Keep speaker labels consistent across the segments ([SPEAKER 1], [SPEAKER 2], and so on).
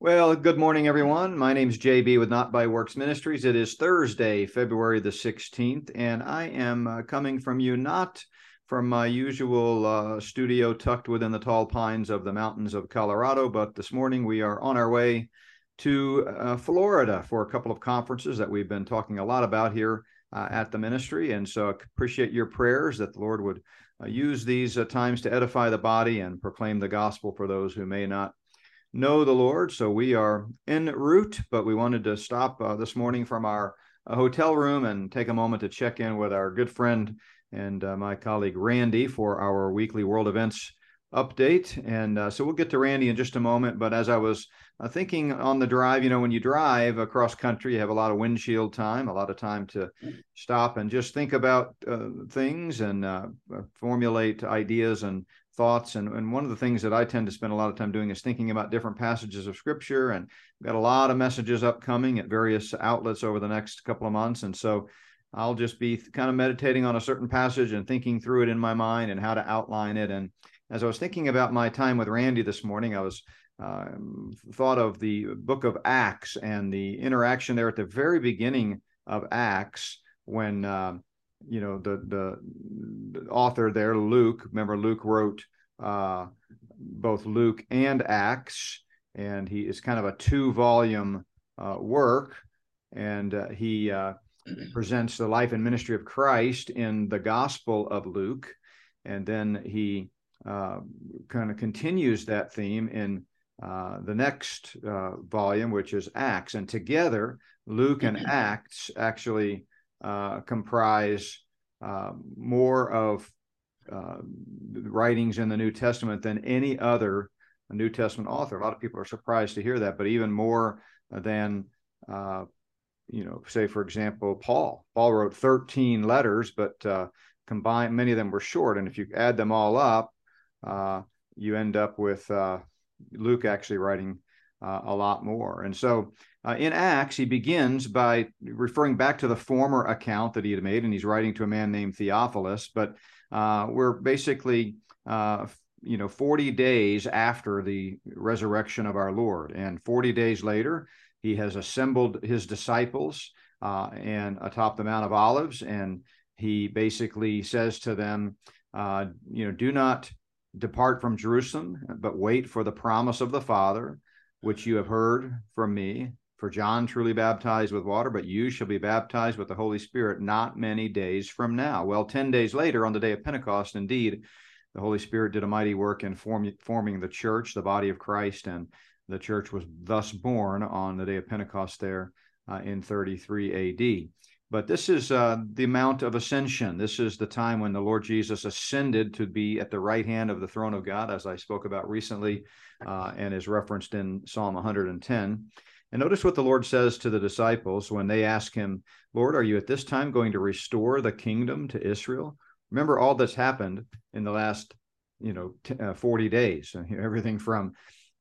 [SPEAKER 1] Well, good morning, everyone. My name is JB with Not by Works Ministries. It is Thursday, February the 16th, and I am uh, coming from you not from my usual uh, studio tucked within the tall pines of the mountains of Colorado, but this morning we are on our way to uh, Florida for a couple of conferences that we've been talking a lot about here uh, at the ministry. And so I appreciate your prayers that the Lord would uh, use these uh, times to edify the body and proclaim the gospel for those who may not know the Lord. So we are en route, but we wanted to stop uh, this morning from our uh, hotel room and take a moment to check in with our good friend and uh, my colleague Randy for our weekly world events update. And uh, so we'll get to Randy in just a moment. But as I was uh, thinking on the drive, you know, when you drive across country, you have a lot of windshield time, a lot of time to stop and just think about uh, things and formulate ideas and thoughts. And, and one of the things that I tend to spend a lot of time doing is thinking about different passages of scripture. And got a lot of messages upcoming at various outlets over the next couple of months. And so I'll just be kind of meditating on a certain passage and thinking through it in my mind and how to outline it. And as I was thinking about my time with Randy this morning, I was uh, thought of the book of Acts and the interaction there at the very beginning of Acts when uh, you know the, the, the author there luke remember luke wrote uh, both luke and acts and he is kind of a two volume uh, work and uh, he uh, presents the life and ministry of christ in the gospel of luke and then he uh, kind of continues that theme in uh, the next volume which is acts and together luke and acts actually uh, comprise uh, more of uh, writings in the New Testament than any other New Testament author. A lot of people are surprised to hear that, but even more than, uh, you know, say, for example, Paul. Paul wrote 13 letters, but uh, combined, many of them were short. And if you add them all up, you end up with Luke actually writing uh, a lot more. And so uh, in Acts, he begins by referring back to the former account that he had made, and he's writing to a man named Theophilus. But uh, we're basically, uh, you know, 40 days after the resurrection of our Lord. And 40 days later, he has assembled his disciples uh, and atop the Mount of Olives, and he basically says to them, uh, you know, do not depart from Jerusalem, but wait for the promise of the Father which you have heard from me. For John truly baptized with water, but you shall be baptized with the Holy Spirit not many days from now. Well, 10 days later, on the day of Pentecost, indeed, the Holy Spirit did a mighty work in form, forming the church, the body of Christ, and the church was thus born on the day of Pentecost there uh, in 33 AD. But this is uh, the Mount of Ascension. This is the time when the Lord Jesus ascended to be at the right hand of the throne of God, as I spoke about recently uh, and is referenced in Psalm 110. And notice what the Lord says to the disciples when they ask him, Lord, are you at this time going to restore the kingdom to Israel? Remember all that's happened in the last, you know, t- uh, 40 days. Everything from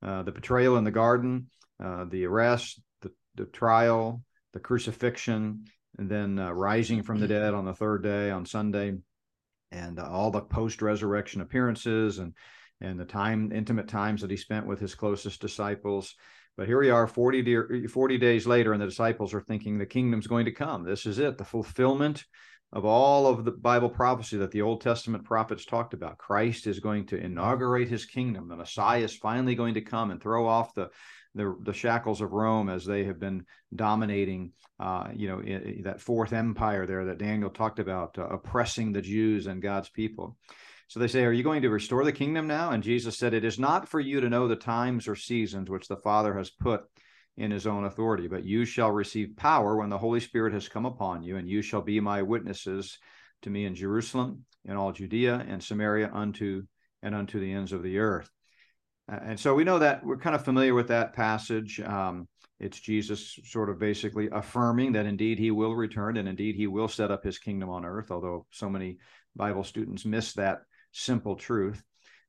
[SPEAKER 1] uh, the betrayal in the garden, uh, the arrest, the, the trial, the crucifixion, and then uh, rising from the dead on the third day on Sunday, and uh, all the post-resurrection appearances and and the time intimate times that he spent with his closest disciples. But here we are 40, de- 40 days later, and the disciples are thinking the kingdom's going to come. This is it, the fulfillment of all of the Bible prophecy that the Old Testament prophets talked about. Christ is going to inaugurate his kingdom. The Messiah is finally going to come and throw off the the, the shackles of Rome as they have been dominating, uh, you know, that fourth empire there that Daniel talked about, uh, oppressing the Jews and God's people. So they say, Are you going to restore the kingdom now? And Jesus said, It is not for you to know the times or seasons which the Father has put in his own authority, but you shall receive power when the Holy Spirit has come upon you, and you shall be my witnesses to me in Jerusalem, in all Judea and Samaria, unto and unto the ends of the earth. And so we know that we're kind of familiar with that passage. Um, it's Jesus sort of basically affirming that indeed he will return and indeed he will set up his kingdom on earth, although so many Bible students miss that simple truth.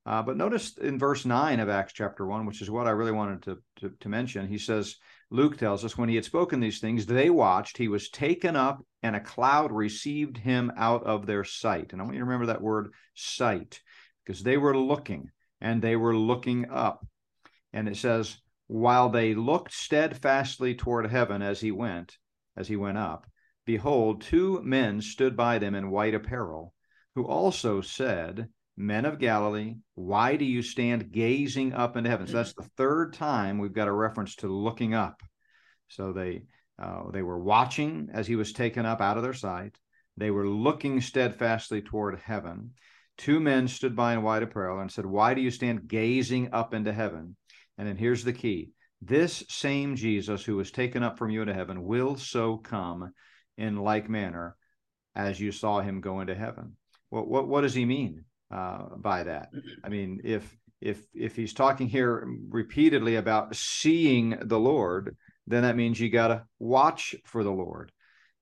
[SPEAKER 1] Uh, but notice in verse 9 of Acts chapter 1, which is what I really wanted to, to, to, mention, he says, Luke tells us, when he had spoken these things, they watched, he was taken up, and a cloud received him out of their sight. And I want you to remember that word sight, because they were looking and they were looking up. And it says, while they looked steadfastly toward heaven as he went, as he went up, behold, two men stood by them in white apparel, who also said, Men of Galilee, why do you stand gazing up into heaven? So that's the third time we've got a reference to looking up. So they uh, they were watching as he was taken up out of their sight. They were looking steadfastly toward heaven. Two men stood by in white apparel and said, Why do you stand gazing up into heaven? And then here's the key this same Jesus who was taken up from you into heaven will so come in like manner as you saw him go into heaven. What, what, what does he mean uh, by that? I mean, if if if he's talking here repeatedly about seeing the Lord, then that means you got to watch for the Lord.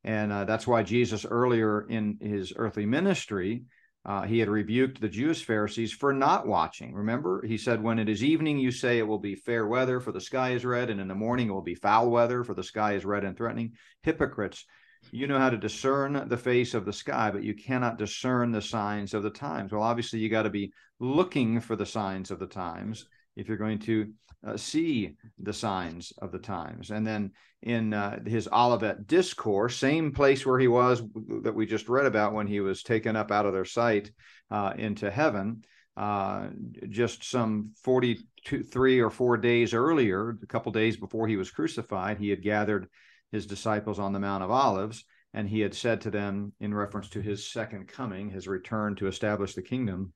[SPEAKER 1] And uh, that's why Jesus, earlier in his earthly ministry, uh, he had rebuked the Jewish Pharisees for not watching. Remember, he said, When it is evening, you say it will be fair weather, for the sky is red, and in the morning it will be foul weather, for the sky is red and threatening. Hypocrites, you know how to discern the face of the sky, but you cannot discern the signs of the times. Well, obviously, you got to be looking for the signs of the times if you're going to uh, see the signs of the times. And then in uh, his Olivet discourse, same place where he was that we just read about when he was taken up out of their sight uh, into heaven, uh, just some 42, three or four days earlier, a couple days before he was crucified, he had gathered his disciples on the Mount of Olives. And he had said to them, in reference to his second coming, his return to establish the kingdom,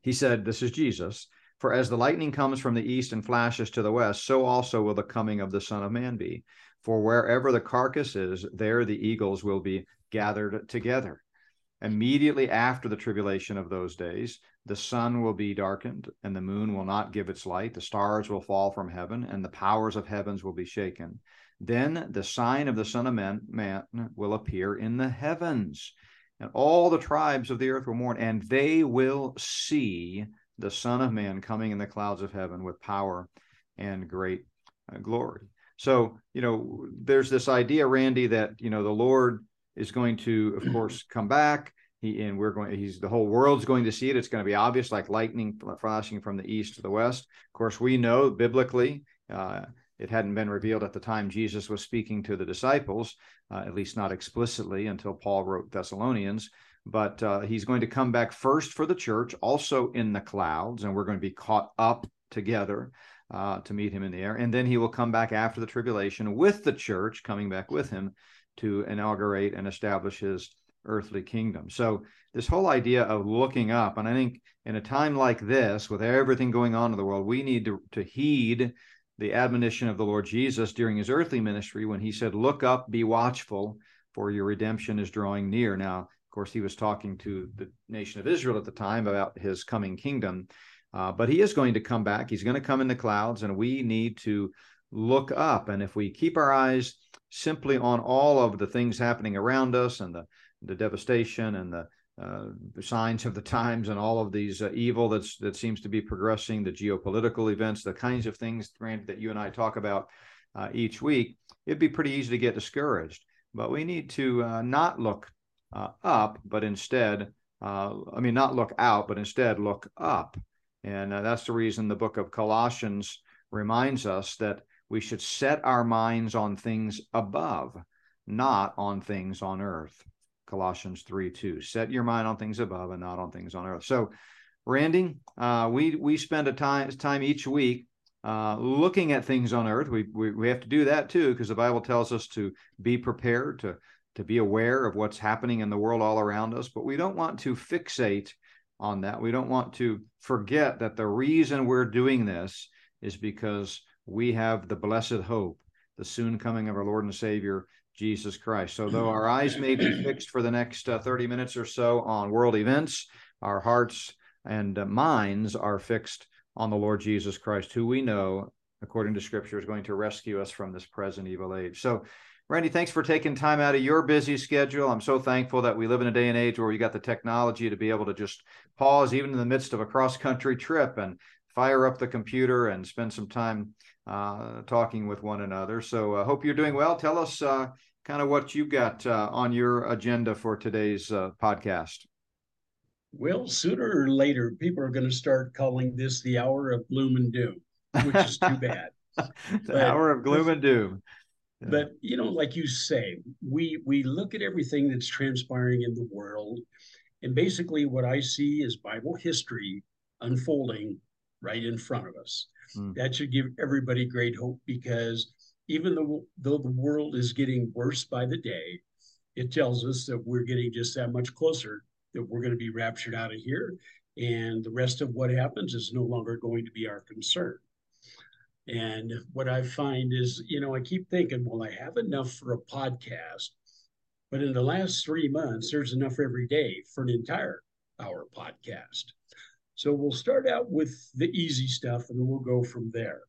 [SPEAKER 1] he said, This is Jesus for as the lightning comes from the east and flashes to the west, so also will the coming of the Son of Man be. For wherever the carcass is, there the eagles will be gathered together. Immediately after the tribulation of those days, the sun will be darkened, and the moon will not give its light. The stars will fall from heaven, and the powers of heavens will be shaken. Then the sign of the Son of Man, man will appear in the heavens, and all the tribes of the earth will mourn, and they will see the Son of Man coming in the clouds of heaven with power and great uh, glory. So, you know, there's this idea, Randy, that, you know, the Lord is going to, of course, come back. He, and we're going, he's the whole world's going to see it. It's going to be obvious, like lightning flashing from the east to the west. Of course, we know biblically, uh, it hadn't been revealed at the time Jesus was speaking to the disciples, uh, at least not explicitly until Paul wrote Thessalonians but uh, he's going to come back first for the church, also in the clouds, and we're going to be caught up together uh, to meet him in the air. And then he will come back after the tribulation with the church, coming back with him to inaugurate and establish his earthly kingdom. So, this whole idea of looking up, and I think in a time like this, with everything going on in the world, we need to, to heed the admonition of the Lord Jesus during his earthly ministry when he said, Look up, be watchful, for your redemption is drawing near. Now, course, he was talking to the nation of Israel at the time about his coming kingdom. Uh, but he is going to come back. He's going to come in the clouds, and we need to look up. And if we keep our eyes simply on all of the things happening around us and the, the devastation and the, uh, signs of the times and all of these uh, evil that's that seems to be progressing, the geopolitical events, the kinds of things, that you and I talk about uh, each week, it'd be pretty easy to get discouraged. But we need to uh, not look uh, up, but instead, uh, I mean, not look out, but instead look up. And uh, that's the reason the book of Colossians reminds us that we should set our minds on things above, not on things on earth. Colossians 3 2. Set your mind on things above and not on things on earth. So, Randy, uh, we we spend a time time each week uh, looking at things on earth. We, we we have to do that too because the Bible tells us to be prepared to to be aware of what's happening in the world all around us, but we don't want to fixate on that. We don't want to forget that the reason we're doing this is because we have the blessed hope, the soon coming of our Lord and Savior, Jesus Christ. So, though our eyes may be fixed for the next uh, 30 minutes or so on world events, our hearts and uh, minds are fixed on the Lord Jesus Christ, who we know, according to Scripture, is going to rescue us from this present evil age. So, Randy, thanks for taking time out of your busy schedule. I'm so thankful that we live in a day and age where we got the technology to be able to just pause even in the midst of a cross country trip and fire up the computer and spend some time uh, talking with one another. So I uh, hope you're doing well. Tell us uh, kind of what you've got uh, on your agenda for today's uh, podcast.
[SPEAKER 2] Well, sooner or later, people are going to start calling this the hour of gloom and doom, which is too bad.
[SPEAKER 1] the but, hour of gloom and doom.
[SPEAKER 2] Yeah. But you know, like you say, we we look at everything that's transpiring in the world, and basically what I see is Bible history unfolding right in front of us. Mm. That should give everybody great hope because even though though the world is getting worse by the day, it tells us that we're getting just that much closer that we're going to be raptured out of here and the rest of what happens is no longer going to be our concern. And what I find is, you know, I keep thinking, well, I have enough for a podcast, but in the last three months, there's enough every day for an entire hour podcast. So we'll start out with the easy stuff and we'll go from there.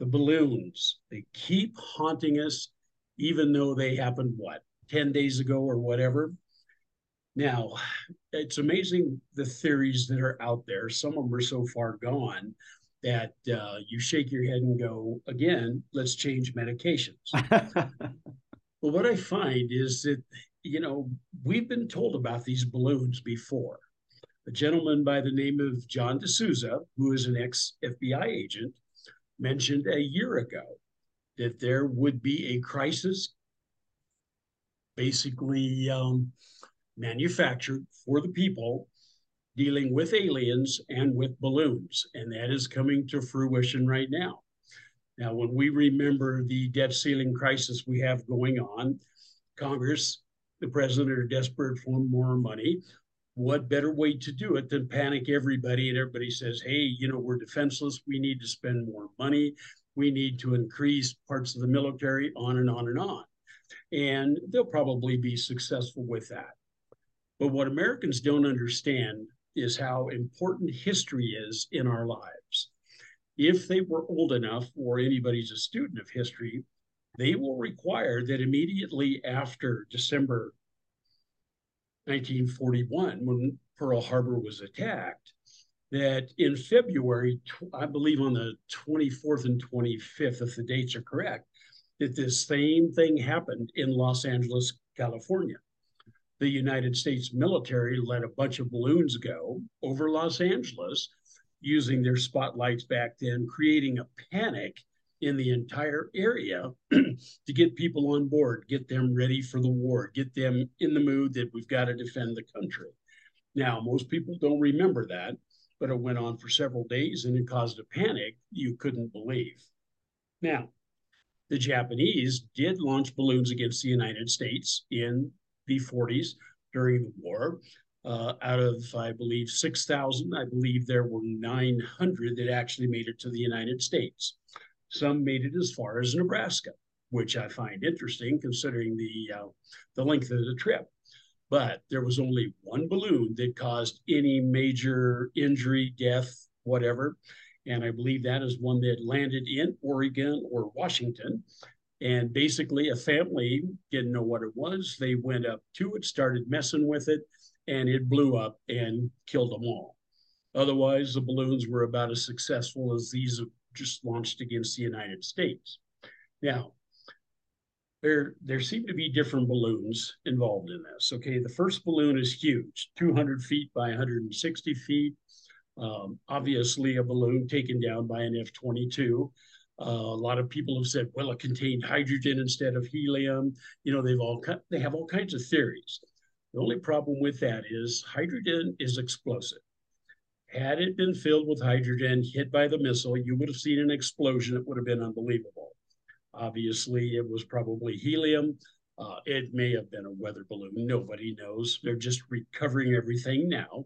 [SPEAKER 2] The balloons, they keep haunting us, even though they happened, what, 10 days ago or whatever. Now, it's amazing the theories that are out there. Some of them are so far gone that uh, you shake your head and go, again, let's change medications. well, what I find is that, you know, we've been told about these balloons before. A gentleman by the name of John DeSouza, who is an ex FBI agent, mentioned a year ago that there would be a crisis, basically um, manufactured for the people dealing with aliens and with balloons. And that is coming to fruition right now. Now, when we remember the debt ceiling crisis we have going on, Congress, the president are desperate for more money. What better way to do it than panic everybody? And everybody says, hey, you know, we're defenseless. We need to spend more money. We need to increase parts of the military, on and on and on. And they'll probably be successful with that. But what Americans don't understand is how important history is in our lives. If they were old enough, or anybody's a student of history, they will require that immediately after December 1941, when Pearl Harbor was attacked, that in February, I believe on the 24th and 25th, if the dates are correct, that this same thing happened in Los Angeles, California the United States military let a bunch of balloons go over Los Angeles using their spotlights back then, creating a panic in the entire area to get people on board, get them ready for the war, get them in the mood that we've got to defend the country. Now, most people don't remember that, but it went on for several days and it caused a panic you couldn't believe. Now, the Japanese did launch balloons against the United States in B 40s during the war. Uh, out of, I believe, 6,000, I believe there were 900 that actually made it to the United States. Some made it as far as Nebraska, which I find interesting considering the, uh, the length of the trip. But there was only one balloon that caused any major injury, death, whatever. And I believe that is one that landed in Oregon or Washington. And basically, a family didn't know what it was. They went up to it, started messing with it, and it blew up and killed them all. Otherwise, the balloons were about as successful as these just launched against the United States. Now, there, there seem to be different balloons involved in this. Okay, the first balloon is huge 200 feet by 160 feet. Um, obviously, a balloon taken down by an F 22. Uh, a lot of people have said, well, it contained hydrogen instead of helium. You know, they've all they have all kinds of theories. The only problem with that is hydrogen is explosive. Had it been filled with hydrogen, hit by the missile, you would have seen an explosion. It would have been unbelievable. Obviously, it was probably helium. Uh, it may have been a weather balloon. Nobody knows. They're just recovering everything now,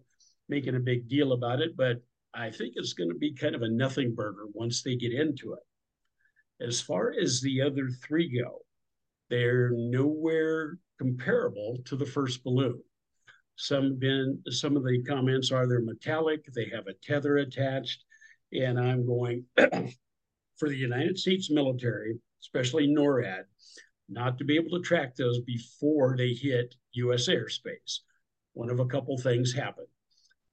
[SPEAKER 2] making a big deal about it. But I think it's going to be kind of a nothing burger once they get into it. As far as the other three go, they're nowhere comparable to the first balloon. Some been some of the comments are they're metallic, they have a tether attached, and I'm going for the United States military, especially NORAD, not to be able to track those before they hit U.S. airspace. One of a couple things happened.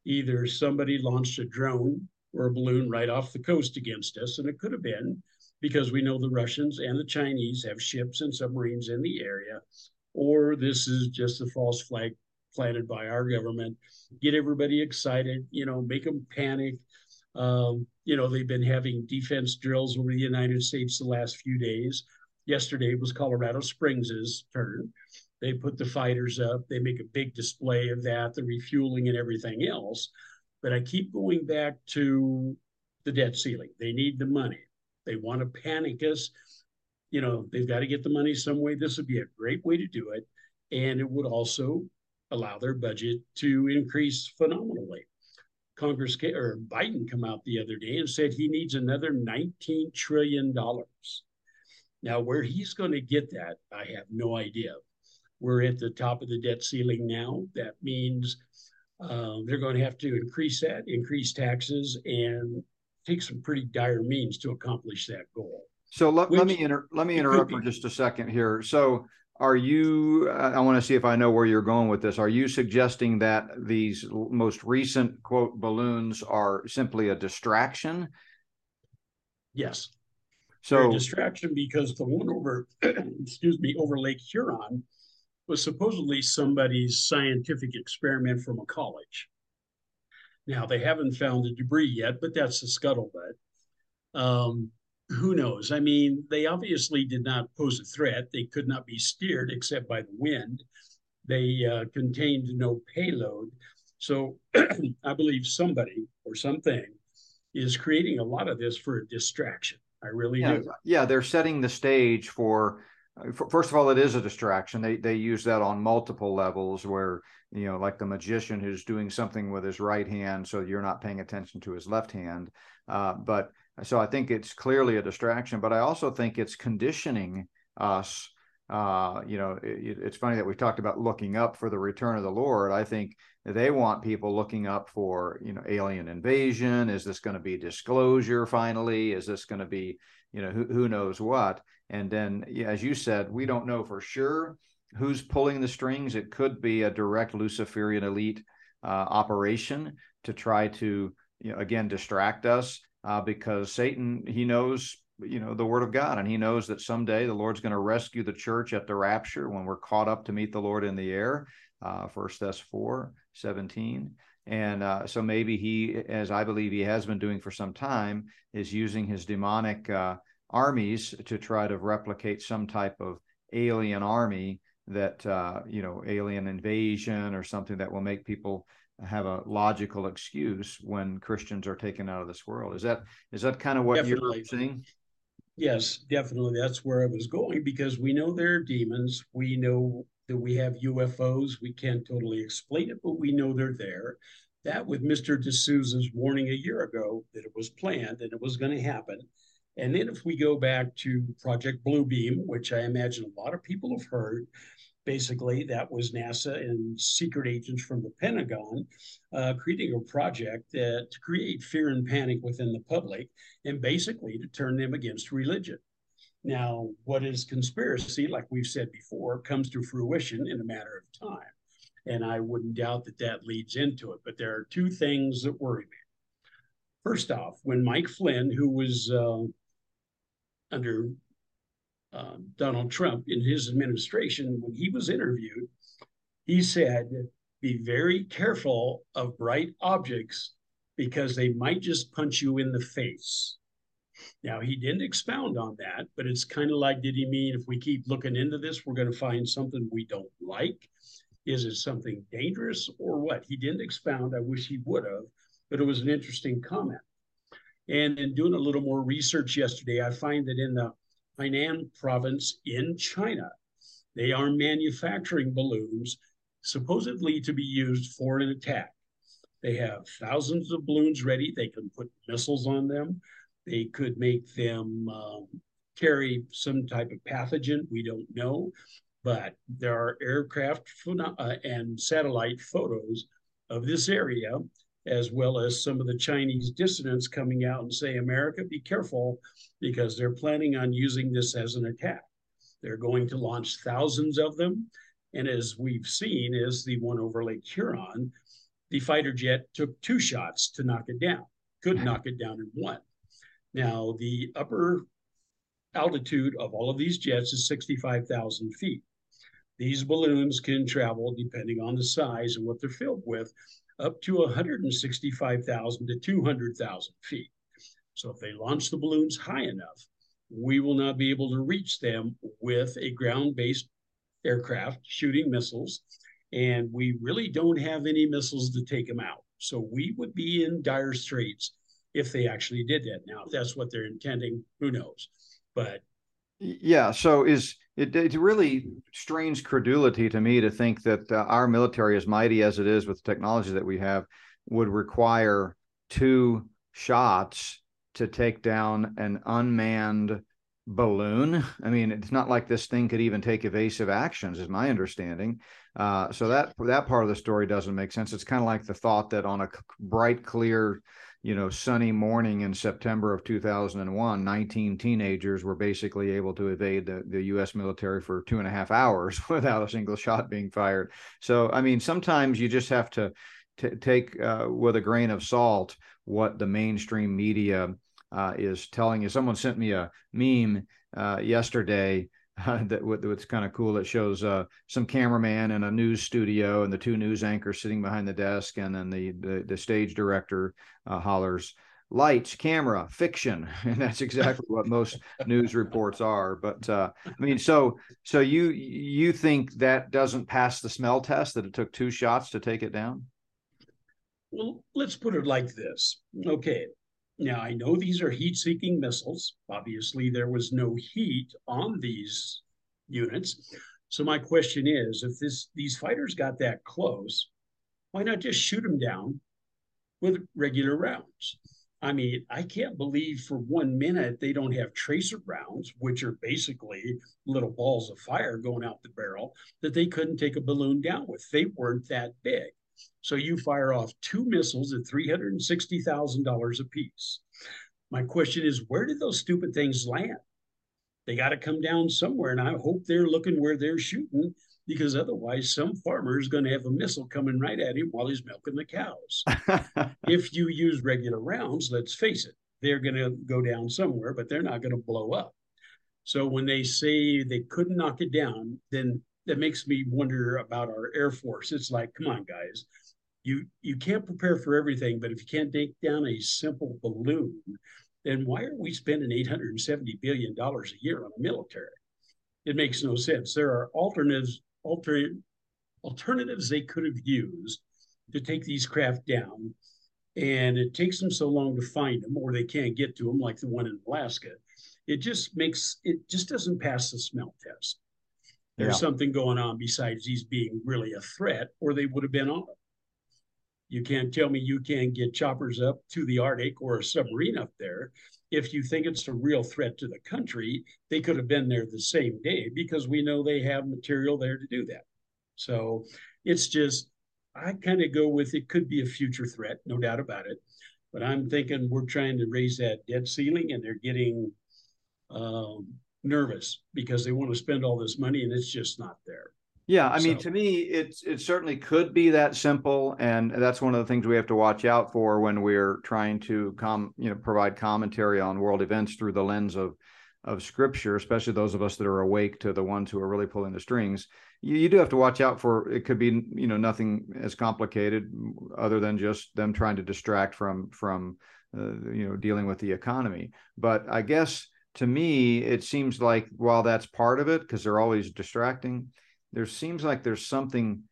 [SPEAKER 2] Either somebody launched a drone or a balloon right off the coast against us, and it could have been because we know the Russians and the Chinese have ships and submarines in the area, or this is just a false flag planted by our government, get everybody excited, you know, make them panic. Um, you know, they've been having defense drills over the United States the last few days. Yesterday was Colorado Springs' turn. They put the fighters up. They make a big display of that, the refueling and everything else. But I keep going back to the debt ceiling. They need the money. They want to panic us. You know, they've got to get the money some way. This would be a great way to do it. And it would also allow their budget to increase phenomenally. Congress or Biden come out the other day and said he needs another 19 trillion dollars. Now, where he's going to get that, I have no idea. We're at the top of the debt ceiling now. That means uh, they're going to have to increase that, increase taxes, and take some pretty dire means to accomplish that goal.
[SPEAKER 1] So let, Which, let me inter- let me interrupt for just a second here. So are you i want to see if i know where you're going with this. Are you suggesting that these most recent quote balloons are simply a distraction?
[SPEAKER 2] Yes. So distraction because the one over excuse me over lake huron was supposedly somebody's scientific experiment from a college now they haven't found the debris yet but that's the scuttlebutt um, who knows? I mean, they obviously did not pose a threat. They could not be steered except by the wind. They uh, contained no payload. So I believe somebody or something is creating a lot of this for a distraction. I really
[SPEAKER 1] yeah,
[SPEAKER 2] do.
[SPEAKER 1] Yeah, they're setting the stage for. First of all, it is a distraction. They they use that on multiple levels, where you know, like the magician who's doing something with his right hand, so you're not paying attention to his left hand. Uh, but so I think it's clearly a distraction, but I also think it's conditioning us. Uh, you know, it, it's funny that we talked about looking up for the return of the Lord. I think they want people looking up for, you know, alien invasion. Is this going to be disclosure finally? Is this going to be, you know, who, who knows what? And then, as you said, we don't know for sure who's pulling the strings. It could be a direct Luciferian elite uh, operation to try to, you know, again, distract us uh, because Satan he knows you know the word of God and he knows that someday the Lord's going to rescue the church at the rapture when we're caught up to meet the Lord in the air. Uh, First Thess four seventeen. And uh, so maybe he, as I believe he has been doing for some time, is using his demonic uh, armies to try to replicate some type of alien army that uh, you know alien invasion or something that will make people have a logical excuse when Christians are taken out of this world. Is that is that kind of what definitely. you're saying?
[SPEAKER 2] Yes, definitely. That's where I was going because we know there are demons. We know that we have UFOs. We can't totally explain it, but we know they're there. That with Mr. DeSouza's warning a year ago that it was planned and it was going to happen. And then if we go back to Project Bluebeam, which I imagine a lot of people have heard, basically that was NASA and secret agents from the Pentagon uh, creating a project that to create fear and panic within the public and basically to turn them against religion. Now, what is conspiracy, like we've said before, comes to fruition in a matter of time. And I wouldn't doubt that that leads into it. But there are two things that worry me. First off, when Mike Flynn, who was uh, under uh, Donald Trump in his administration, when he was interviewed, he said, be very careful of bright objects because they might just punch you in the face. Now, he didn't expound on that, but it's kind of like, did he mean if we keep looking into this, we're going to find something we don't like? Is it something dangerous or what? He didn't expound. I wish he would have, but it was an interesting comment. And in doing a little more research yesterday, I find that in the Hainan province in China. They are manufacturing balloons supposedly to be used for an attack. They have thousands of balloons ready. They can put missiles on them. They could make them um, carry some type of pathogen. We don't know. But there are aircraft uh, and satellite photos of this area as well as some of the Chinese dissidents coming out and say, America, be careful, because they're planning on using this as an attack. They're going to launch thousands of them. And as we've seen, is the one over Lake Huron, the fighter jet took two shots to knock it down, could knock it down in one. Now, the upper altitude of all of these jets is 65,000 feet. These balloons can travel, depending on the size and what they're filled with, up to 165,000 to 200,000 feet. So if they launch the balloons high enough, we will not be able to reach them with a ground based aircraft shooting missiles. And we really don't have any missiles to take them out. So we would be in dire straits if they actually did that. Now, if that's what they're intending, who knows? But
[SPEAKER 1] yeah, so is it, it really strains credulity to me to think that uh, our military, as mighty as it is with the technology that we have, would require two shots to take down an unmanned balloon. I mean, it's not like this thing could even take evasive actions, is my understanding. Uh, so that that part of the story doesn't make sense. It's kind of like the thought that on a bright, clear, you know, sunny morning in September of 2001, 19 teenagers were basically able to evade the, the U.S. military for two and a half hours without a single shot being fired. So, I mean, sometimes you just have to t- take uh, with a grain of salt what the mainstream media uh, is telling you. Someone sent me a meme uh, yesterday uh, that what's kind of cool. It shows uh, some cameraman in a news studio and the two news anchors sitting behind the desk, and then the the, the stage director uh, hollers. Lights, camera, fiction, and that's exactly what most news reports are. But uh, I mean, so so you you think that doesn't pass the smell test that it took two shots to take it down?
[SPEAKER 2] Well, let's put it like this. Okay, now, I know these are heat seeking missiles. Obviously, there was no heat on these units. So, my question is if this, these fighters got that close, why not just shoot them down with regular rounds? I mean, I can't believe for one minute they don't have tracer rounds, which are basically little balls of fire going out the barrel, that they couldn't take a balloon down with. They weren't that big. So you fire off two missiles at $360,000 apiece. My question is, where did those stupid things land? They got to come down somewhere, and I hope they're looking where they're shooting because otherwise, some farmer is going to have a missile coming right at him while he's milking the cows. if you use regular rounds, let's face it, they're going to go down somewhere, but they're not going to blow up. So when they say they couldn't knock it down, then that makes me wonder about our Air Force. It's like, come on, guys, you you can't prepare for everything, but if you can't take down a simple balloon, then why are we spending 870 billion dollars a year on the military? It makes no sense. There are alternatives, alter, alternatives they could have used to take these craft down, and it takes them so long to find them, or they can't get to them, like the one in Alaska. It just makes it just doesn't pass the smell test. There's yeah. something going on besides these being really a threat, or they would have been on it. You can't tell me you can't get choppers up to the Arctic or a submarine up there. If you think it's a real threat to the country, they could have been there the same day because we know they have material there to do that. So it's just, I kind of go with it could be a future threat, no doubt about it. But I'm thinking we're trying to raise that debt ceiling and they're getting um, nervous because they want to spend all this money and it's just not there.
[SPEAKER 1] Yeah, I mean, so. to me, it's it certainly could be that simple, and that's one of the things we have to watch out for when we're trying to com, you know, provide commentary on world events through the lens of of scripture, especially those of us that are awake to the ones who are really pulling the strings. You, you do have to watch out for it. Could be, you know, nothing as complicated other than just them trying to distract from from uh, you know dealing with the economy. But I guess to me, it seems like while that's part of it, because they're always distracting, there seems like there's something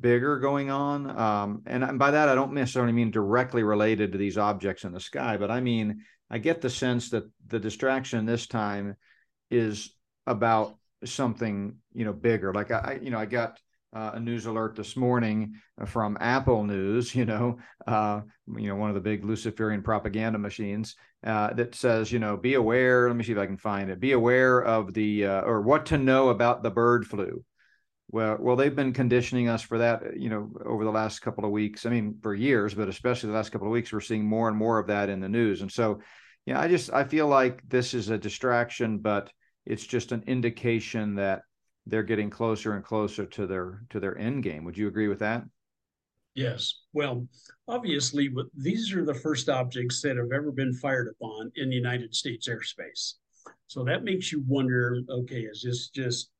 [SPEAKER 1] bigger going on. Um, and, and by that, I don't necessarily mean directly related to these objects in the sky, but I mean, I get the sense that the distraction this time is about something, you know, bigger. Like I, you know, I got uh, a news alert this morning from Apple News, you know, uh, you know, one of the big Luciferian propaganda machines uh, that says, you know, be aware. Let me see if I can find it. Be aware of the uh, or what to know about the bird flu. Well, well, they've been conditioning us for that, you know, over the last couple of weeks. I mean, for years, but especially the last couple of weeks, we're seeing more and more of that in the news. And so, yeah, I just I feel like this is a distraction, but it's just an indication that they're getting closer and closer to their to their end game. Would you agree with that?
[SPEAKER 2] Yes. Well, obviously, these are the first objects that have ever been fired upon in the United States airspace. So that makes you wonder okay, is this just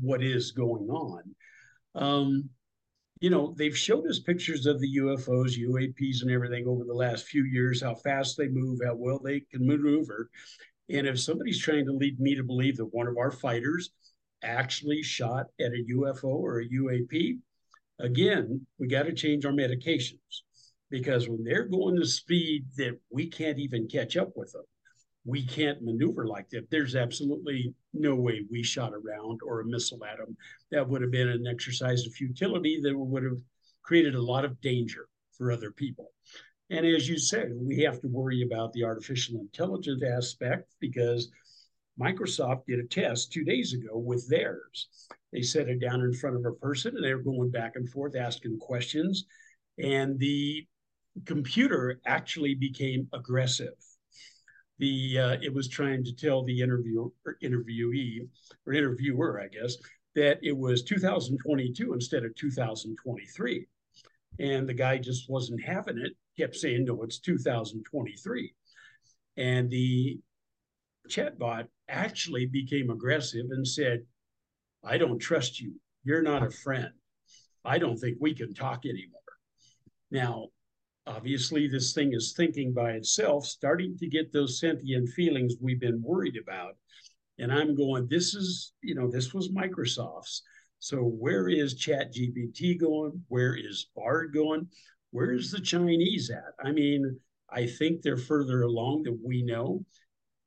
[SPEAKER 2] what, is going on? Um, you know, they've showed us pictures of the UFOs, UAPs, and everything over the last few years, how fast they move, how well they can maneuver. And if somebody's trying to lead me to believe that one of our fighters actually shot at a UFO or a UAP, again, we got to change our medications because when they're going the speed that we can't even catch up with them, we can't maneuver like that. There's absolutely no way we shot a round or a missile at them. That would have been an exercise of futility that would have created a lot of danger for other people. And as you said, we have to worry about the artificial intelligence aspect because Microsoft did a test two days ago with theirs. They set it down in front of a person and they were going back and forth asking questions. And the computer actually became aggressive the uh, it was trying to tell the interviewer, interviewee or interviewer, I guess, that it was 2022 instead of 2023. And the guy just wasn't having it, kept saying, no, it's 2023. And the chatbot actually became aggressive and said, I don't trust you. You're not a friend. I don't think we can talk anymore. Now, obviously this thing is thinking by itself, starting to get those sentient feelings we've been worried about. And I'm going, this is, you know, this was Microsoft's. So where is Chat GPT going? Where is Bard going? Where is the Chinese at? I mean, I think they're further along than we know.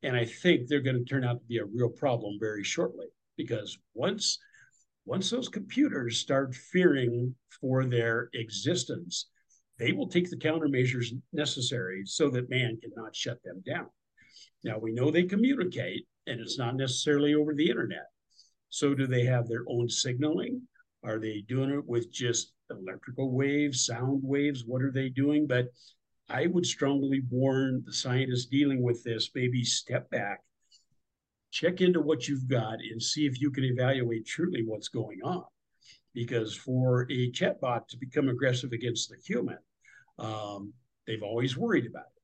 [SPEAKER 2] And I think they're going to turn out to be a real problem very shortly because once once those computers start fearing for their existence, they will take the countermeasures necessary so that man cannot shut them down. Now, we know they communicate, and it's not necessarily over the internet. So, do they have their own signaling? Are they doing it with just electrical waves, sound waves? What are they doing? But I would strongly warn the scientists dealing with this maybe step back, check into what you've got, and see if you can evaluate truly what's going on. Because for a chatbot to become aggressive against the human, um, they've always worried about it,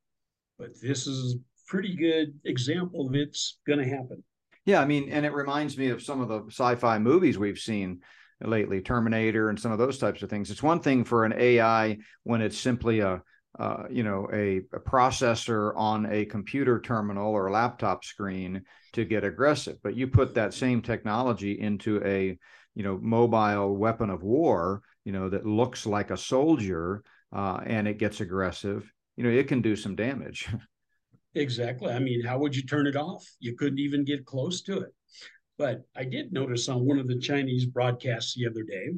[SPEAKER 2] but this is a pretty good example of it's going to happen.
[SPEAKER 1] Yeah, I mean, and it reminds me of some of the sci-fi movies we've seen lately, Terminator and some of those types of things. It's one thing for an AI when it's simply a uh, you know a, a, processor on a computer terminal or laptop screen to get aggressive but you put that same technology into a you know mobile weapon of war you know that looks like a soldier uh, and it gets aggressive, you know, it can do some damage.
[SPEAKER 2] Exactly. I mean, how would you turn it off? You couldn't even get close to it. But I did notice on one of the Chinese broadcasts the other day,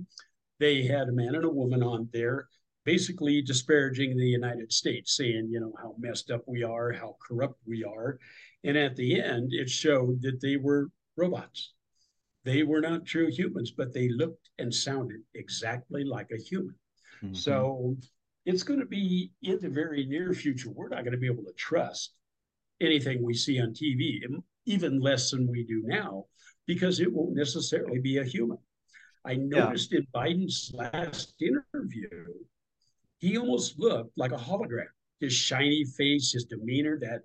[SPEAKER 2] they had a man and a woman on there basically disparaging the United States, saying, you know, how messed up we are, how corrupt we are. And at the end, it showed that they were robots. They were not true humans, but they looked and sounded exactly like a human. Mm-hmm. So it's going to be in the very near future. We're not going to be able to trust anything we see on TV, even less than we do now, because it won't necessarily be a human. I noticed yeah. in Biden's last interview, he almost looked like a hologram. His shiny face, his demeanor, that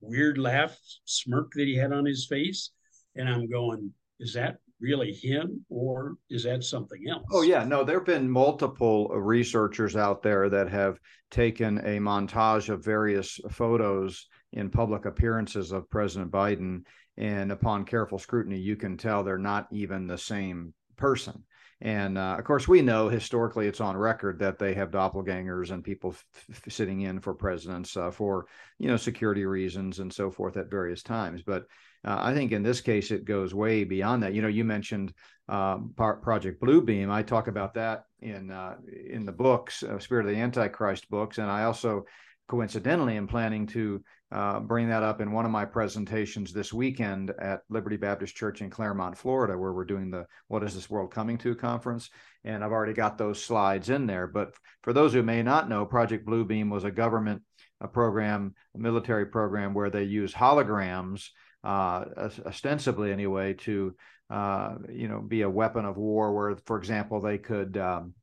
[SPEAKER 2] weird laugh, smirk that he had on his face. And I'm going, is that really him or is that something else?
[SPEAKER 1] Oh, yeah. No, there have been multiple researchers out there that have taken a montage of various photos in public appearances of President Biden. And upon careful scrutiny, you can tell they're not even the same person. And uh, of course, we know historically it's on record that they have doppelgangers and people f- sitting in for presidents uh, for you know security reasons and so forth at various times. But uh, I think in this case it goes way beyond that. You know, you mentioned um, Project Bluebeam. I talk about that in uh, in the books, uh, Spirit of the Antichrist books, and I also coincidentally am planning to uh, bring that up in one of my presentations this weekend at Liberty Baptist Church in Clermont, Florida, where we're doing the "What Is This World Coming To" conference, and I've already got those slides in there. But for those who may not know, Project Bluebeam was a government a program, a military program where they use holograms uh, ostensibly anyway, to uh, you know be a weapon of war. Where, for example, they could um,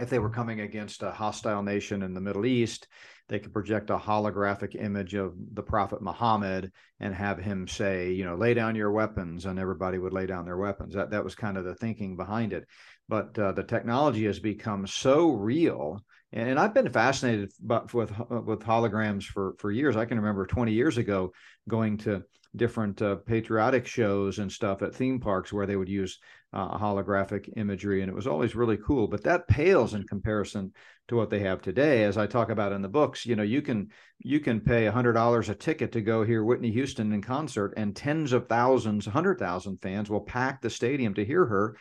[SPEAKER 1] if they were coming against a hostile nation in the Middle East, they could project a holographic image of the Prophet Muhammad and have him say, you know, lay down your weapons, and everybody would lay down their weapons. That that was kind of the thinking behind it. But uh, the technology has become so real, and, and I've been fascinated with with holograms for for years. I can remember 20 years ago going to different uh, patriotic shows and stuff at theme parks where they would use uh, holographic imagery, and it was always really cool. But that pales in comparison to what they have today. As I talk about in the books, you know, you can you can pay a hundred dollars a ticket to go hear Whitney Houston in concert, and tens of thousands, hundred thousand fans will pack the stadium to hear her.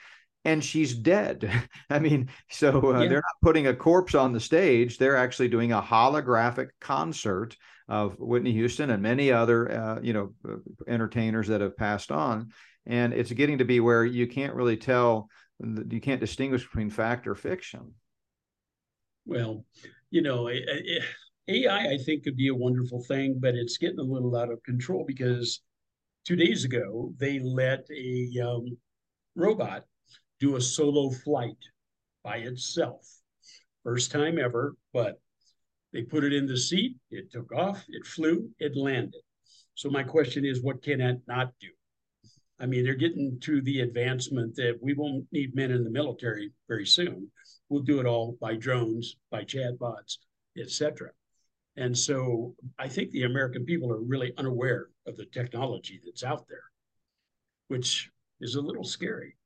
[SPEAKER 1] And she's dead. I mean, so uh, yeah. they're not putting a corpse on the stage. They're actually doing a holographic concert of Whitney Houston and many other, uh, you know, uh, entertainers that have passed on and it's getting to be where you can't really tell you can't distinguish between fact or fiction.
[SPEAKER 2] Well you know eh, eh, eh, ai i think could be a wonderful thing but it's getting a little out of control because two days ago they let a um, robot do a solo flight by itself. First time ever but they put it in the seat it took off it flew it landed. So my question is what can it not do I mean, they're getting to the advancement that we won't need men in the military very soon. We'll do it all by drones, by chatbots, etc. And so I think the American people are really unaware of the technology that's out there, which is a little scary.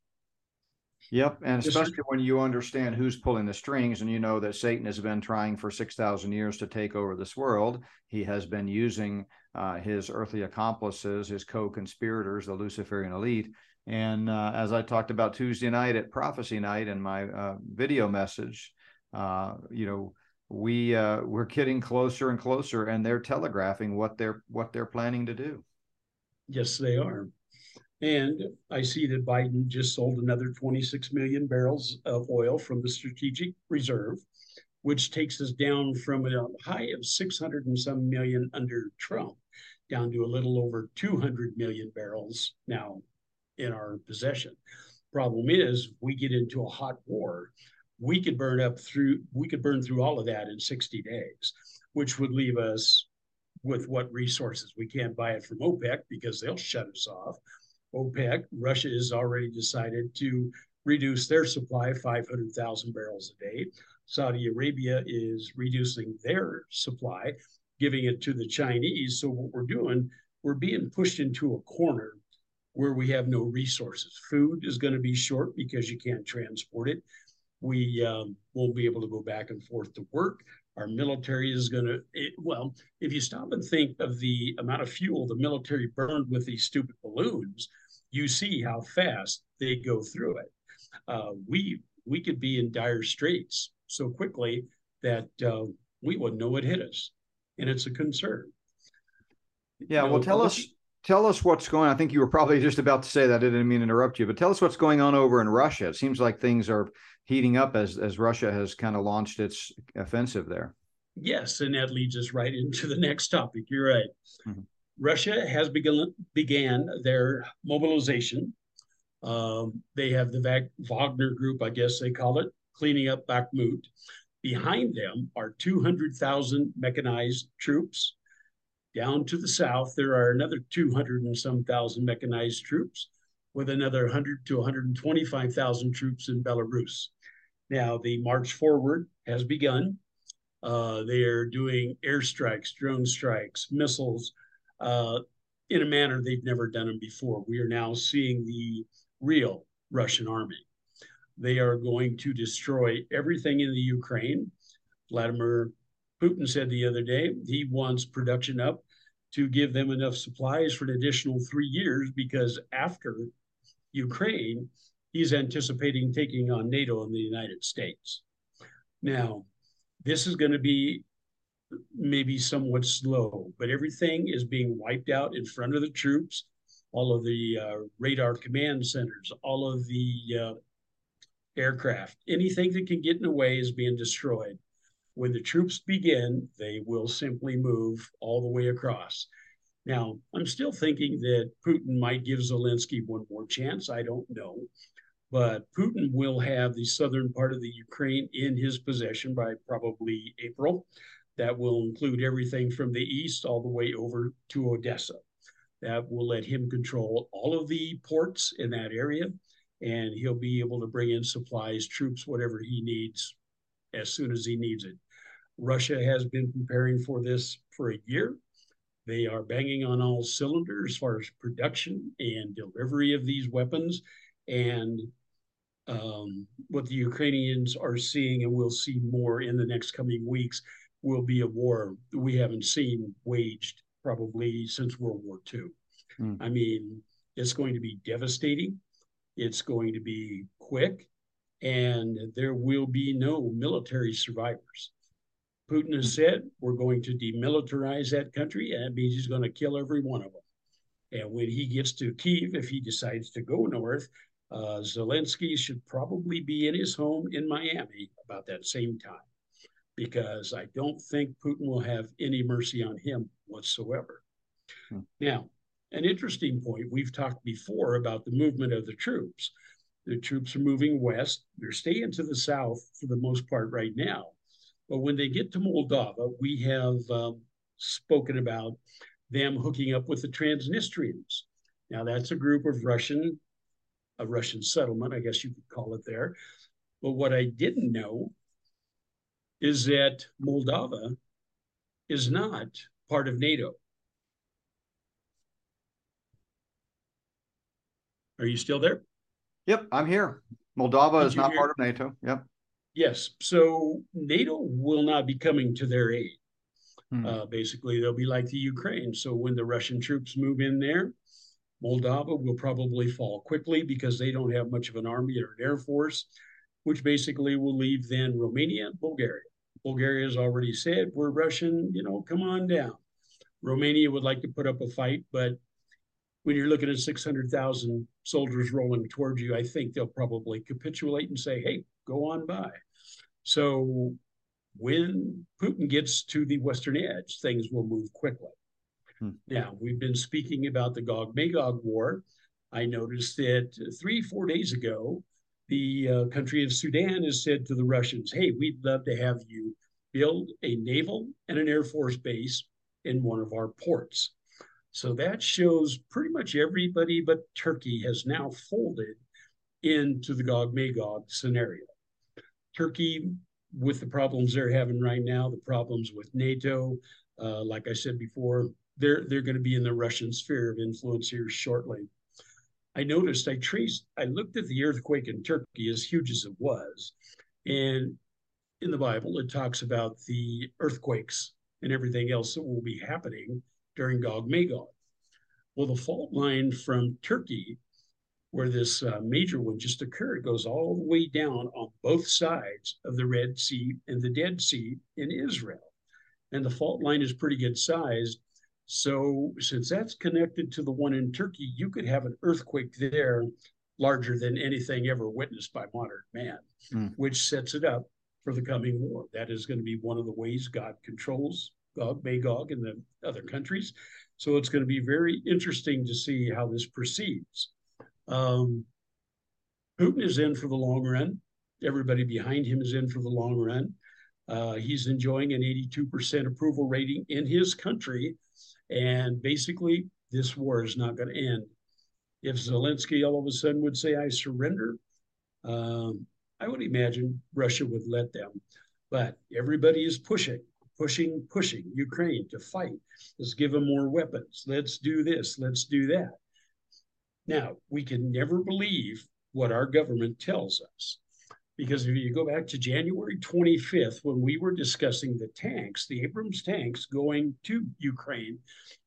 [SPEAKER 1] Yep, and especially when you understand who's pulling the strings, and you know that Satan has been trying for six thousand years to take over this world. He has been using uh, his earthly accomplices, his co-conspirators, the Luciferian elite. And uh, as I talked about Tuesday night at Prophecy Night in my uh, video message, uh, you know, we uh, we're getting closer and closer, and they're telegraphing what they're what they're planning to do.
[SPEAKER 2] Yes, they are. And I see that Biden just sold another 26 million barrels of oil from the strategic reserve which takes us down from a high of 600 and some million under Trump down to a little over 200 million barrels now in our possession. Problem is, we get into a hot war, we could burn up through we could burn through all of that in 60 days, which would leave us with what resources we can't buy it from OPEC because they'll shut us off. OPEC, Russia has already decided to reduce their supply 500,000 barrels a day. Saudi Arabia is reducing their supply, giving it to the Chinese. So what we're doing, we're being pushed into a corner where we have no resources. Food is going to be short because you can't transport it. We um, won't be able to go back and forth to work. Our military is going to, well, if you stop and think of the amount of fuel the military burned with these stupid balloons, you see how fast they go through it. Uh, we we could be in dire straits so quickly that uh, we wouldn't know what hit us, and it's a concern.
[SPEAKER 1] Yeah, you know, well, tell us tell us what's going. on. I think you were probably just about to say that. I didn't mean to interrupt you, but tell us what's going on over in Russia. It seems like things are heating up as as Russia has kind of launched its offensive there.
[SPEAKER 2] Yes, and that leads us right into the next topic. You're right. Mm-hmm. Russia has begun began their mobilization. Um, they have the Wagner Group, I guess they call it, cleaning up Bakhmut. Behind them are 200,000 mechanized troops. Down to the south, there are another 200 and some thousand mechanized troops, with another 100 to 125,000 troops in Belarus. Now, the march forward has begun. Uh, they are doing airstrikes, drone strikes, missiles uh, in a manner they've never done them before. We are now seeing the real Russian army. They are going to destroy everything in the Ukraine. Vladimir Putin said the other day he wants production up to give them enough supplies for an additional three years because after Ukraine, he's anticipating taking on NATO and the United States. Now, this is going to be maybe somewhat slow, but everything is being wiped out in front of the troops. All of the uh, radar command centers, all of the uh, aircraft. Anything that can get in the way is being destroyed. When the troops begin, they will simply move all the way across. Now, I'm still thinking that Putin might give Zelensky one more chance. I don't know. But Putin will have the southern part of the Ukraine in his possession by probably April. That will include everything from the east all the way over to Odessa. That will let him control all of the ports in that area, and he'll be able to bring in supplies, troops, whatever he needs as soon as he needs it. Russia has been preparing for this for a year. They are banging on all cylinders as far as production and delivery of these weapons. And um, what the Ukrainians are seeing, and we'll see more in the next coming weeks, will be a war we haven't seen waged probably since World War II. Mm. I mean, it's going to be devastating. It's going to be quick, and there will be no military survivors. Putin has said we're going to demilitarize that country, and it means he's going to kill every one of them. And when he gets to Kiev, if he decides to go north, uh, Zelensky should probably be in his home in Miami about that same time, because I don't think Putin will have any mercy on him whatsoever. Hmm. Now, an interesting point we've talked before about the movement of the troops. The troops are moving west, they're staying to the south for the most part right now. But when they get to Moldova, we have um, spoken about them hooking up with the Transnistrians. Now, that's a group of Russian, a Russian settlement, I guess you could call it there. But what I didn't know is that Moldova is not part of NATO. Are you still there?
[SPEAKER 1] Yep, I'm here. Moldova Did is not hear? part of NATO. Yep.
[SPEAKER 2] Yes. So NATO will not be coming to their aid. Hmm. Uh, basically, they'll be like the Ukraine. So when the Russian troops move in there, Moldova will probably fall quickly because they don't have much of an army or an air force, which basically will leave then Romania and Bulgaria. Bulgaria has already said, we're Russian, you know, come on down. Romania would like to put up a fight, but when you're looking at 600,000 soldiers rolling towards you, I think they'll probably capitulate and say, hey, go on by. So when Putin gets to the western edge, things will move quickly. Hmm. Now, we've been speaking about the Gog Magog War. I noticed that three, four days ago, the uh, country of Sudan has said to the Russians, hey, we'd love to have you build a naval and an air force base in one of our ports. So that shows pretty much everybody but Turkey has now folded into the Gog Magog scenario. Turkey, with the problems they're having right now, the problems with NATO, uh, like I said before, they're they're going to be in the Russian sphere of influence here shortly. I noticed I traced I looked at the earthquake in Turkey as huge as it was, and in the Bible it talks about the earthquakes and everything else that will be happening during Gog Magog. Well, the fault line from Turkey, where this uh, major one just occurred, goes all the way down on both sides of the Red Sea and the Dead Sea in Israel. And the fault line is pretty good sized. So, since that's connected to the one in Turkey, you could have an earthquake there larger than anything ever witnessed by modern man, mm. which sets it up for the coming war. That is going to be one of the ways God controls Gog, Magog, and the other countries. So it's going to be very interesting to see how this proceeds. Um, Putin is in for the long run. Everybody behind him is in for the long run. Uh, he's enjoying an 82% approval rating in his country. And basically, this war is not going to end. If Zelensky all of a sudden would say, I surrender, um, I would imagine Russia would let them. But everybody is pushing pushing, pushing Ukraine to fight. Let's give them more weapons. Let's do this. Let's do that. Now, we can never believe what our government tells us. Because if you go back to January 25th, when we were discussing the tanks, the Abrams tanks going to Ukraine,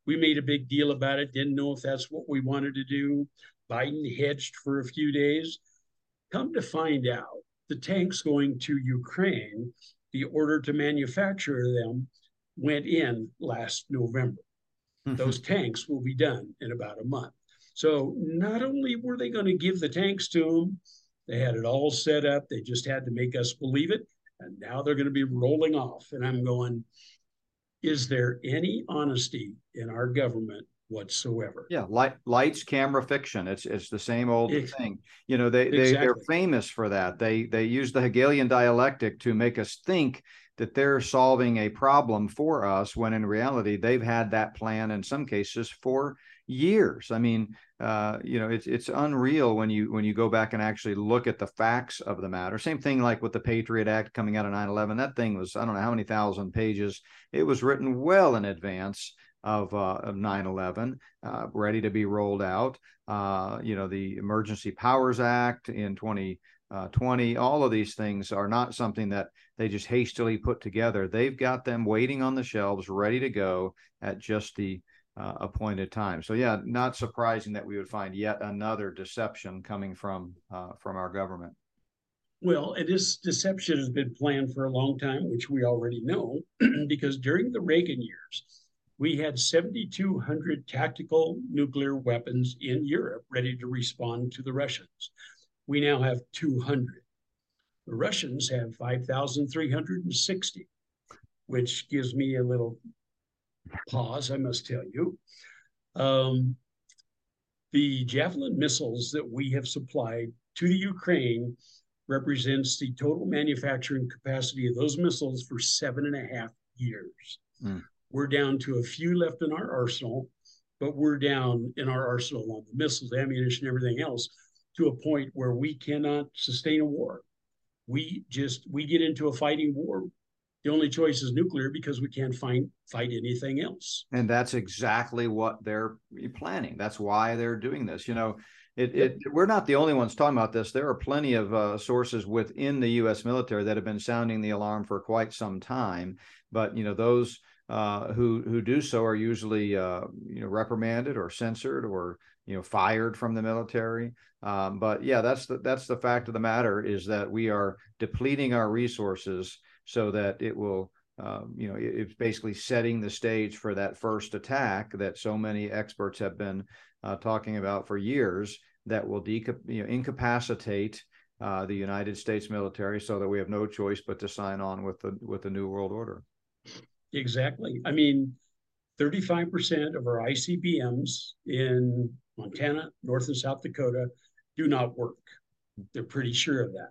[SPEAKER 2] we made a big deal about it, didn't know if that's what we wanted to do. Biden hedged for a few days. Come to find out, the tanks going to Ukraine the order to manufacture them went in last November. Mm-hmm. Those tanks will be done in about a month. So not only were they going to give the tanks to them, they had it all set up. They just had to make us believe it. And now they're going to be rolling off. And I'm going, is there any honesty in our government whatsoever.
[SPEAKER 1] Yeah, light, lights, camera, fiction. It's it's the same old thing. You know, they, they they're famous for that. They they use the Hegelian dialectic to make us think that they're solving a problem for us when in reality they've had that plan in some cases for years. I mean, uh, you know, it's it's unreal when you when you go back and actually look at the facts of the matter. Same thing like with the Patriot Act coming out of 9/11. That thing was I don't know how many thousand pages. It was written well in advance of, uh, of 9/11, uh, ready to be rolled out. Uh, you know, the Emergency Powers Act in 2020. Uh, all of these things are not something that they just hastily put together. They've got them waiting on the shelves, ready to go at just the uh, appointed time. So yeah, not surprising that we would find yet another deception coming from uh, from our government.
[SPEAKER 2] Well, this deception has been planned for a long time, which we already know, because during the Reagan years, we had 7,200 tactical nuclear weapons in Europe ready to respond to the Russians. We now have 200. The Russians have 5,360, which gives me a little pause, I must tell you. Um, the Javelin missiles that we have supplied to the Ukraine represents the total manufacturing capacity of those missiles for seven and a half years. Mm. We're down to a few left in our arsenal, but we're down in our arsenal on the missiles, ammunition, everything else to a point where we cannot sustain a war. We just we get into a fighting war the only choice is nuclear because we can't find fight anything else.
[SPEAKER 1] And that's exactly what they're planning. That's why they're doing this. You know, it, it we're not the only ones talking about this. There are plenty of uh, sources within the U.S. military that have been sounding the alarm for quite some time. But you know, those uh, who who do so are usually uh, you know reprimanded or censored or you know fired from the military. Um, but yeah, that's the that's the fact of the matter is that we are depleting our resources so that it will um, you know it's basically setting the stage for that first attack that so many experts have been uh, talking about for years that will deca- you know, incapacitate uh, the United States military so that we have no choice but to sign on with the with the new world order.
[SPEAKER 2] Exactly. I mean, 35% of our ICBMs in Montana, North and South Dakota do not work. They're pretty sure of that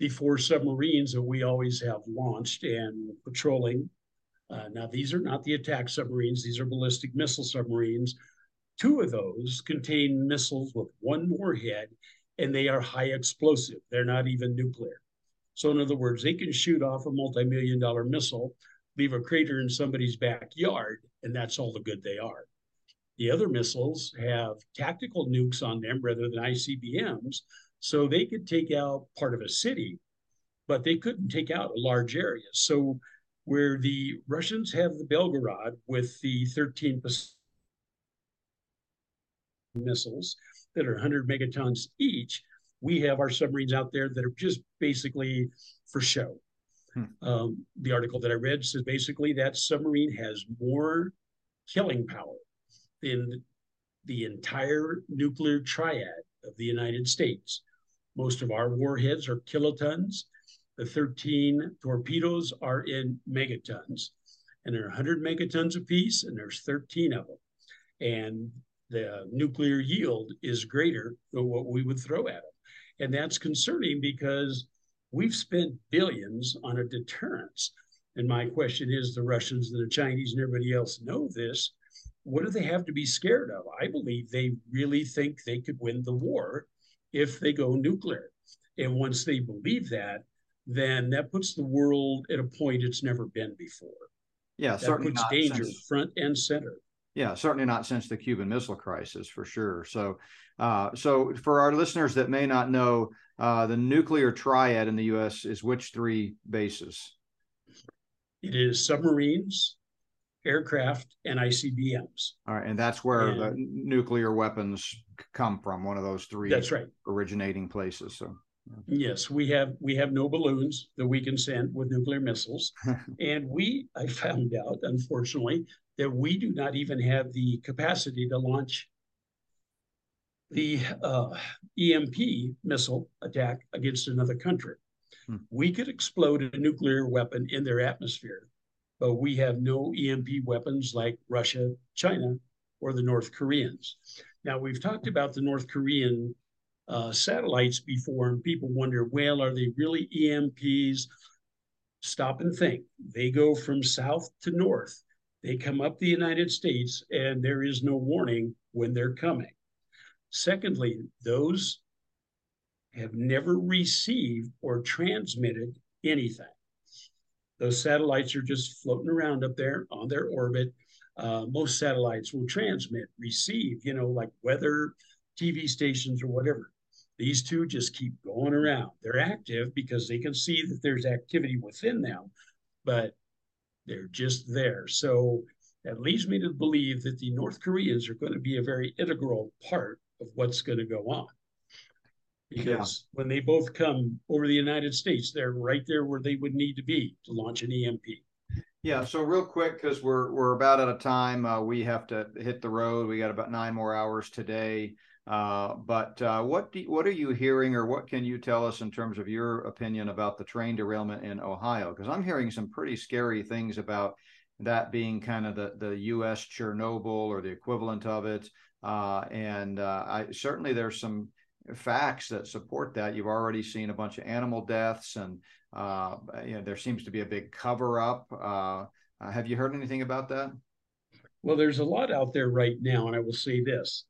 [SPEAKER 2] the four submarines that we always have launched and patrolling. Uh, now, these are not the attack submarines, these are ballistic missile submarines. Two of those contain missiles with one warhead, and they are high explosive. They're not even nuclear. So, in other words, they can shoot off a multi million dollar missile, leave a crater in somebody's backyard, and that's all the good they are. The other missiles have tactical nukes on them rather than ICBMs, so they could take out part of a city, but they couldn't take out a large area. So where the Russians have the Belgorod with the 13 missiles that are 100 megatons each, we have our submarines out there that are just basically for show. Hmm. Um, the article that I read says basically that submarine has more killing power than the entire nuclear triad of the United States. Most of our warheads are kilotons. The 13 torpedoes are in megatons, and they're 100 megatons apiece, and there's 13 of them. And the nuclear yield is greater than what we would throw at them. And that's concerning because we've spent billions on a deterrence. And my question is the Russians and the Chinese and everybody else know this. What do they have to be scared of? I believe they really think they could win the war if they go nuclear. And once they believe that, then that puts the world at a point it's never been before.
[SPEAKER 1] Yeah,
[SPEAKER 2] that puts danger since, front and center.
[SPEAKER 1] Yeah, certainly not since the Cuban Missile Crisis, for sure. So, uh, so for our listeners that may not know, uh, the nuclear triad in the U.S. is which three bases?
[SPEAKER 2] It is submarines, aircraft, and ICBMs.
[SPEAKER 1] All right, and that's where and, the nuclear weapons come from. One of those three.
[SPEAKER 2] That's right.
[SPEAKER 1] Originating places. So.
[SPEAKER 2] Yes, we have we have no balloons that we can send with nuclear missiles, and we I found out unfortunately that we do not even have the capacity to launch the uh, EMP missile attack against another country. Hmm. We could explode a nuclear weapon in their atmosphere, but we have no EMP weapons like Russia, China, or the North Koreans. Now, we've talked about the North Korean uh, satellites before, and people wonder, well, are they really EMPs? Stop and think. They go from south to north. They come up the United States, and there is no warning when they're coming. Secondly, those have never received or transmitted anything. Those satellites are just floating around up there on their orbit. Uh, most satellites will transmit, receive, you know, like weather, TV stations, or whatever. These two just keep going around. They're active because they can see that there's activity within them, but they're just there. So that leads me to believe that the North Koreans are going to be a very integral part of what's going to go on. Because yeah. when they both come over the United States, they're right there where they would need to be to launch an EMP.
[SPEAKER 1] Yeah. So real quick, because we're we're about out of time, uh, we have to hit the road. We got about nine more hours today. Uh, but uh, what do, what are you hearing, or what can you tell us in terms of your opinion about the train derailment in Ohio? Because I'm hearing some pretty scary things about that being kind of the the U.S. Chernobyl or the equivalent of it. Uh, and uh, I certainly there's some facts that support that. You've already seen a bunch of animal deaths, and uh, you know there seems to be a big cover up. Have you heard anything about that?
[SPEAKER 2] Well, there's a lot out there right now, and I will say this: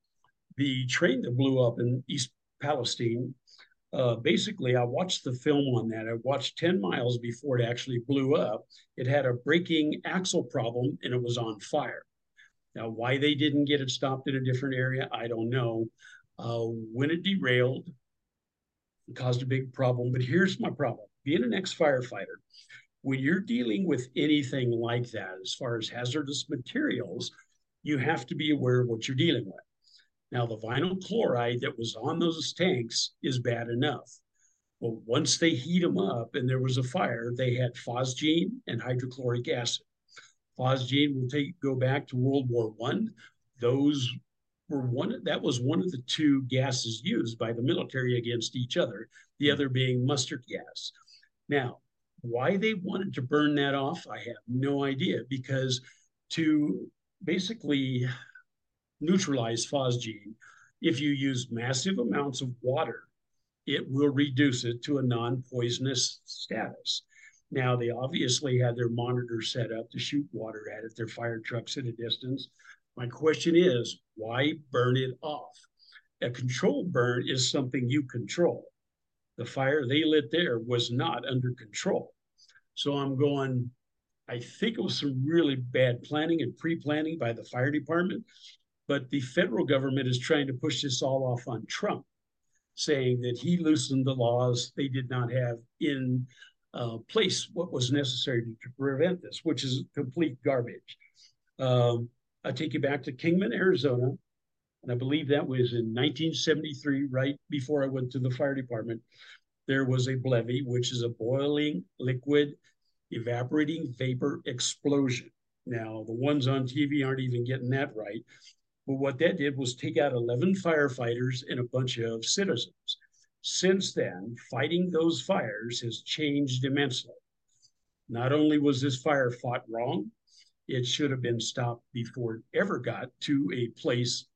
[SPEAKER 2] the train that blew up in East Palestine. Uh, basically, I watched the film on that. I watched 10 miles before it actually blew up. It had a braking axle problem and it was on fire. Now, why they didn't get it stopped in a different area, I don't know. Uh, when it derailed, it caused a big problem. But here's my problem being an ex firefighter, when you're dealing with anything like that, as far as hazardous materials, you have to be aware of what you're dealing with. Now, the vinyl chloride that was on those tanks is bad enough. But once they heat them up and there was a fire, they had phosgene and hydrochloric acid. Phosgene will take go back to World War One. Those were one that was one of the two gases used by the military against each other, the other being mustard gas. Now, why they wanted to burn that off, I have no idea, because to basically neutralize phosgene, if you use massive amounts of water, it will reduce it to a non poisonous status. Now, they obviously had their monitors set up to shoot water at it, their fire trucks at a distance. My question is, why burn it off? A controlled burn is something you control. The fire they lit there was not under control. So I'm going, I think it was some really bad planning and pre planning by the fire department. But the federal government is trying to push this all off on Trump, saying that he loosened the laws they did not have in uh, place what was necessary to, to, prevent this, which is complete garbage. Um, I take you back to Kingman, Arizona, and I believe that was in 1973, right before I went to the fire department. There was a BLEVE, which is a boiling liquid evaporating vapor explosion. Now, the ones on TV aren't even getting that right. But what that did was take out 11 firefighters and a bunch of citizens. Since then, fighting those fires has changed immensely. Not only was this fire fought wrong, it should have been stopped before it ever got to a place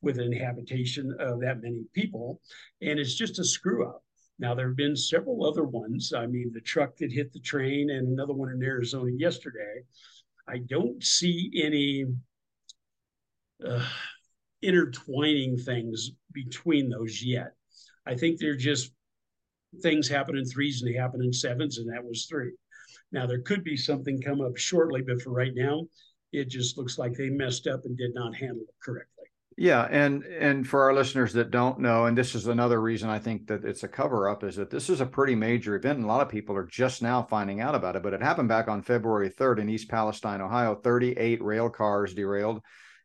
[SPEAKER 2] with an habitation of that many people. And it's just a screw up. Now, there have been several other ones. I mean, the truck that hit the train and another one in Arizona yesterday. I don't see any uh, intertwining things between those yet. I think they're just things happen in threes and they happen in sevens, and that was three. Now there could be something come up shortly, but for right now, it just looks like they messed up and did not handle it correctly.
[SPEAKER 1] Yeah, and and for our listeners that don't know, and this is another reason I think that it's a cover up, is that this is a pretty major event, and a lot of people are just now finding out about it. But it happened back on February 3rd in East Palestine, Ohio. 38 rail cars derailed,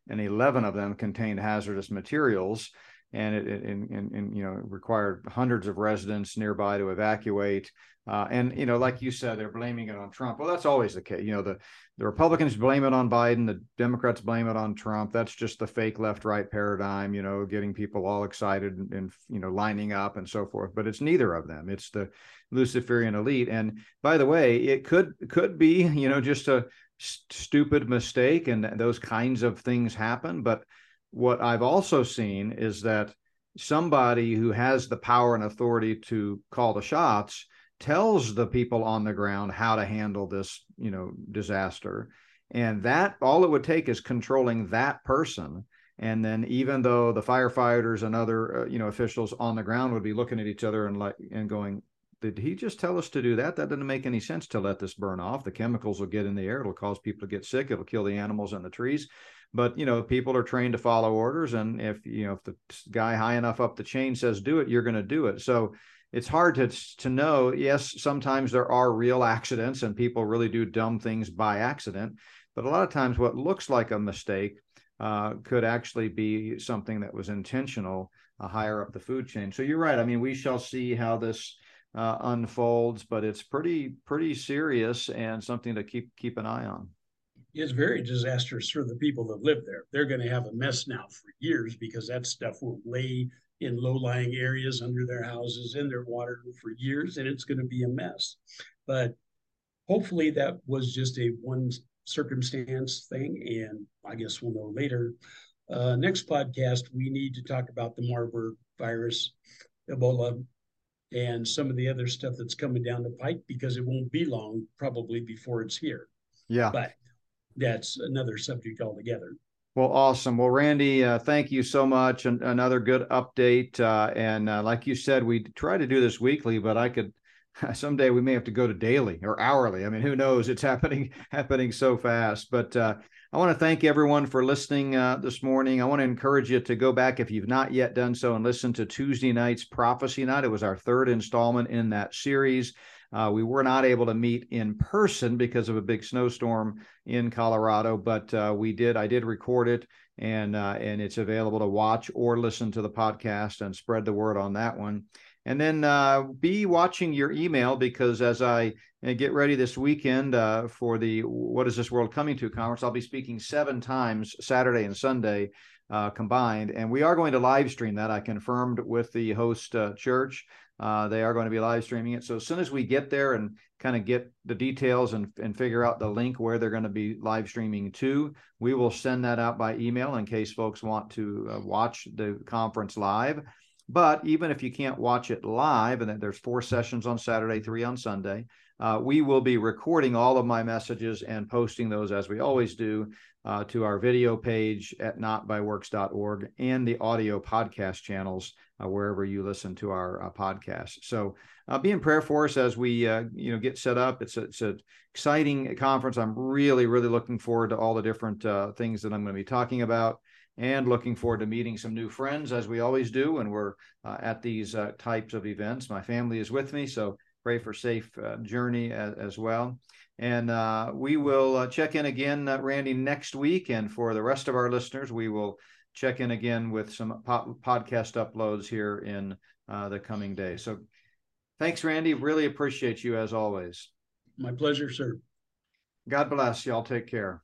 [SPEAKER 1] and 11 of them contained hazardous materials and it, it you know required hundreds of residents nearby to evacuate. Uh, and you know, like you said, they're blaming it on Trump. Well, that's always the case. You know, the the Republicans blame it on Biden, the Democrats blame it on Trump. That's just the fake left-right paradigm. You know, getting people all excited and, and you know lining up and so forth. But it's neither of them. It's the Luciferian elite. And by the way, it could could be you know just a st- stupid mistake and those kinds of things happen. But what I've also seen is that somebody who has the power and authority to call the shots tells the people on the ground how to handle this, you know, disaster. And that all it would take is controlling that person. And then even though the firefighters and other, uh, you know, officials on the ground would be looking at each other and like and going, did he just tell us to do that? That doesn't make any sense to let this burn off. The chemicals will get in the air. It'll cause people to get sick. It'll kill the animals and the trees. But you know, people are trained to follow orders, and if you know if the guy high enough up the chain says do it, you're going to do it. So it's hard to to know. Yes, sometimes there are real accidents, and people really do dumb things by accident. But a lot of times, what looks like a mistake uh, could actually be something that was intentional uh, higher up the food chain. So you're right. I mean, we shall see how this uh, unfolds, but it's pretty pretty serious and something to keep keep an eye on.
[SPEAKER 2] It's very disastrous for the people that live there. They're going to have a mess now for years because that stuff will lay in low-lying areas under their houses in their water for years, and it's going to be a mess. But hopefully, that was just a one circumstance thing, and I guess we'll know later. Uh, next podcast, we need to talk about the Marburg virus, Ebola, and some of the other stuff that's coming down the pike because it won't be long probably before it's here.
[SPEAKER 1] Yeah.
[SPEAKER 2] But that's another subject altogether.
[SPEAKER 1] Well, awesome. Well, Randy, uh, thank you so much. And another good update. Uh, and uh, like you said, we try to do this weekly, but I could someday we may have to go to daily or hourly. I mean, who knows? It's happening happening so fast. But uh, I want to thank everyone for listening uh, this morning. I want to encourage you to go back if you've not yet done so and listen to Tuesday night's Prophecy Night. It was our third installment in that series. Uh, we were not able to meet in person because of a big snowstorm in Colorado, but uh, we did. I did record it, and uh, and it's available to watch or listen to the podcast and spread the word on that one. And then uh, be watching your email because as I uh, get ready this weekend uh, for the What is This World Coming to conference, I'll be speaking seven times Saturday and Sunday uh, combined. And we are going to live stream that. I confirmed with the host uh, church. Uh, they are going to be live streaming it. So as soon as we get there and kind of get the details and, and figure out the link where they're going to be live streaming to, we will send that out by email in case folks want to watch the conference live. But even if you can't watch it live, and there's four sessions on Saturday, three on Sunday, uh, we will be recording all of my messages and posting those as we always do uh, to our video page at notbyworks.org and the audio podcast channels uh, wherever you listen to our uh, podcast. So uh, be in prayer for us as we uh, you know get set up. It's a, it's an exciting conference. I'm really really looking forward to all the different things that I'm going to be talking about and looking forward to meeting some new friends as we always do when we're uh, at these uh, types of events. My family is with me, so pray for safe uh, journey as, as, well. And uh, we will uh, check in again, uh, Randy, next week. And for the rest of our listeners, we will check in again with some po- podcast uploads here in the coming days. So thanks, Randy. Really appreciate you as always.
[SPEAKER 2] My pleasure, sir.
[SPEAKER 1] God bless. Y'all take care.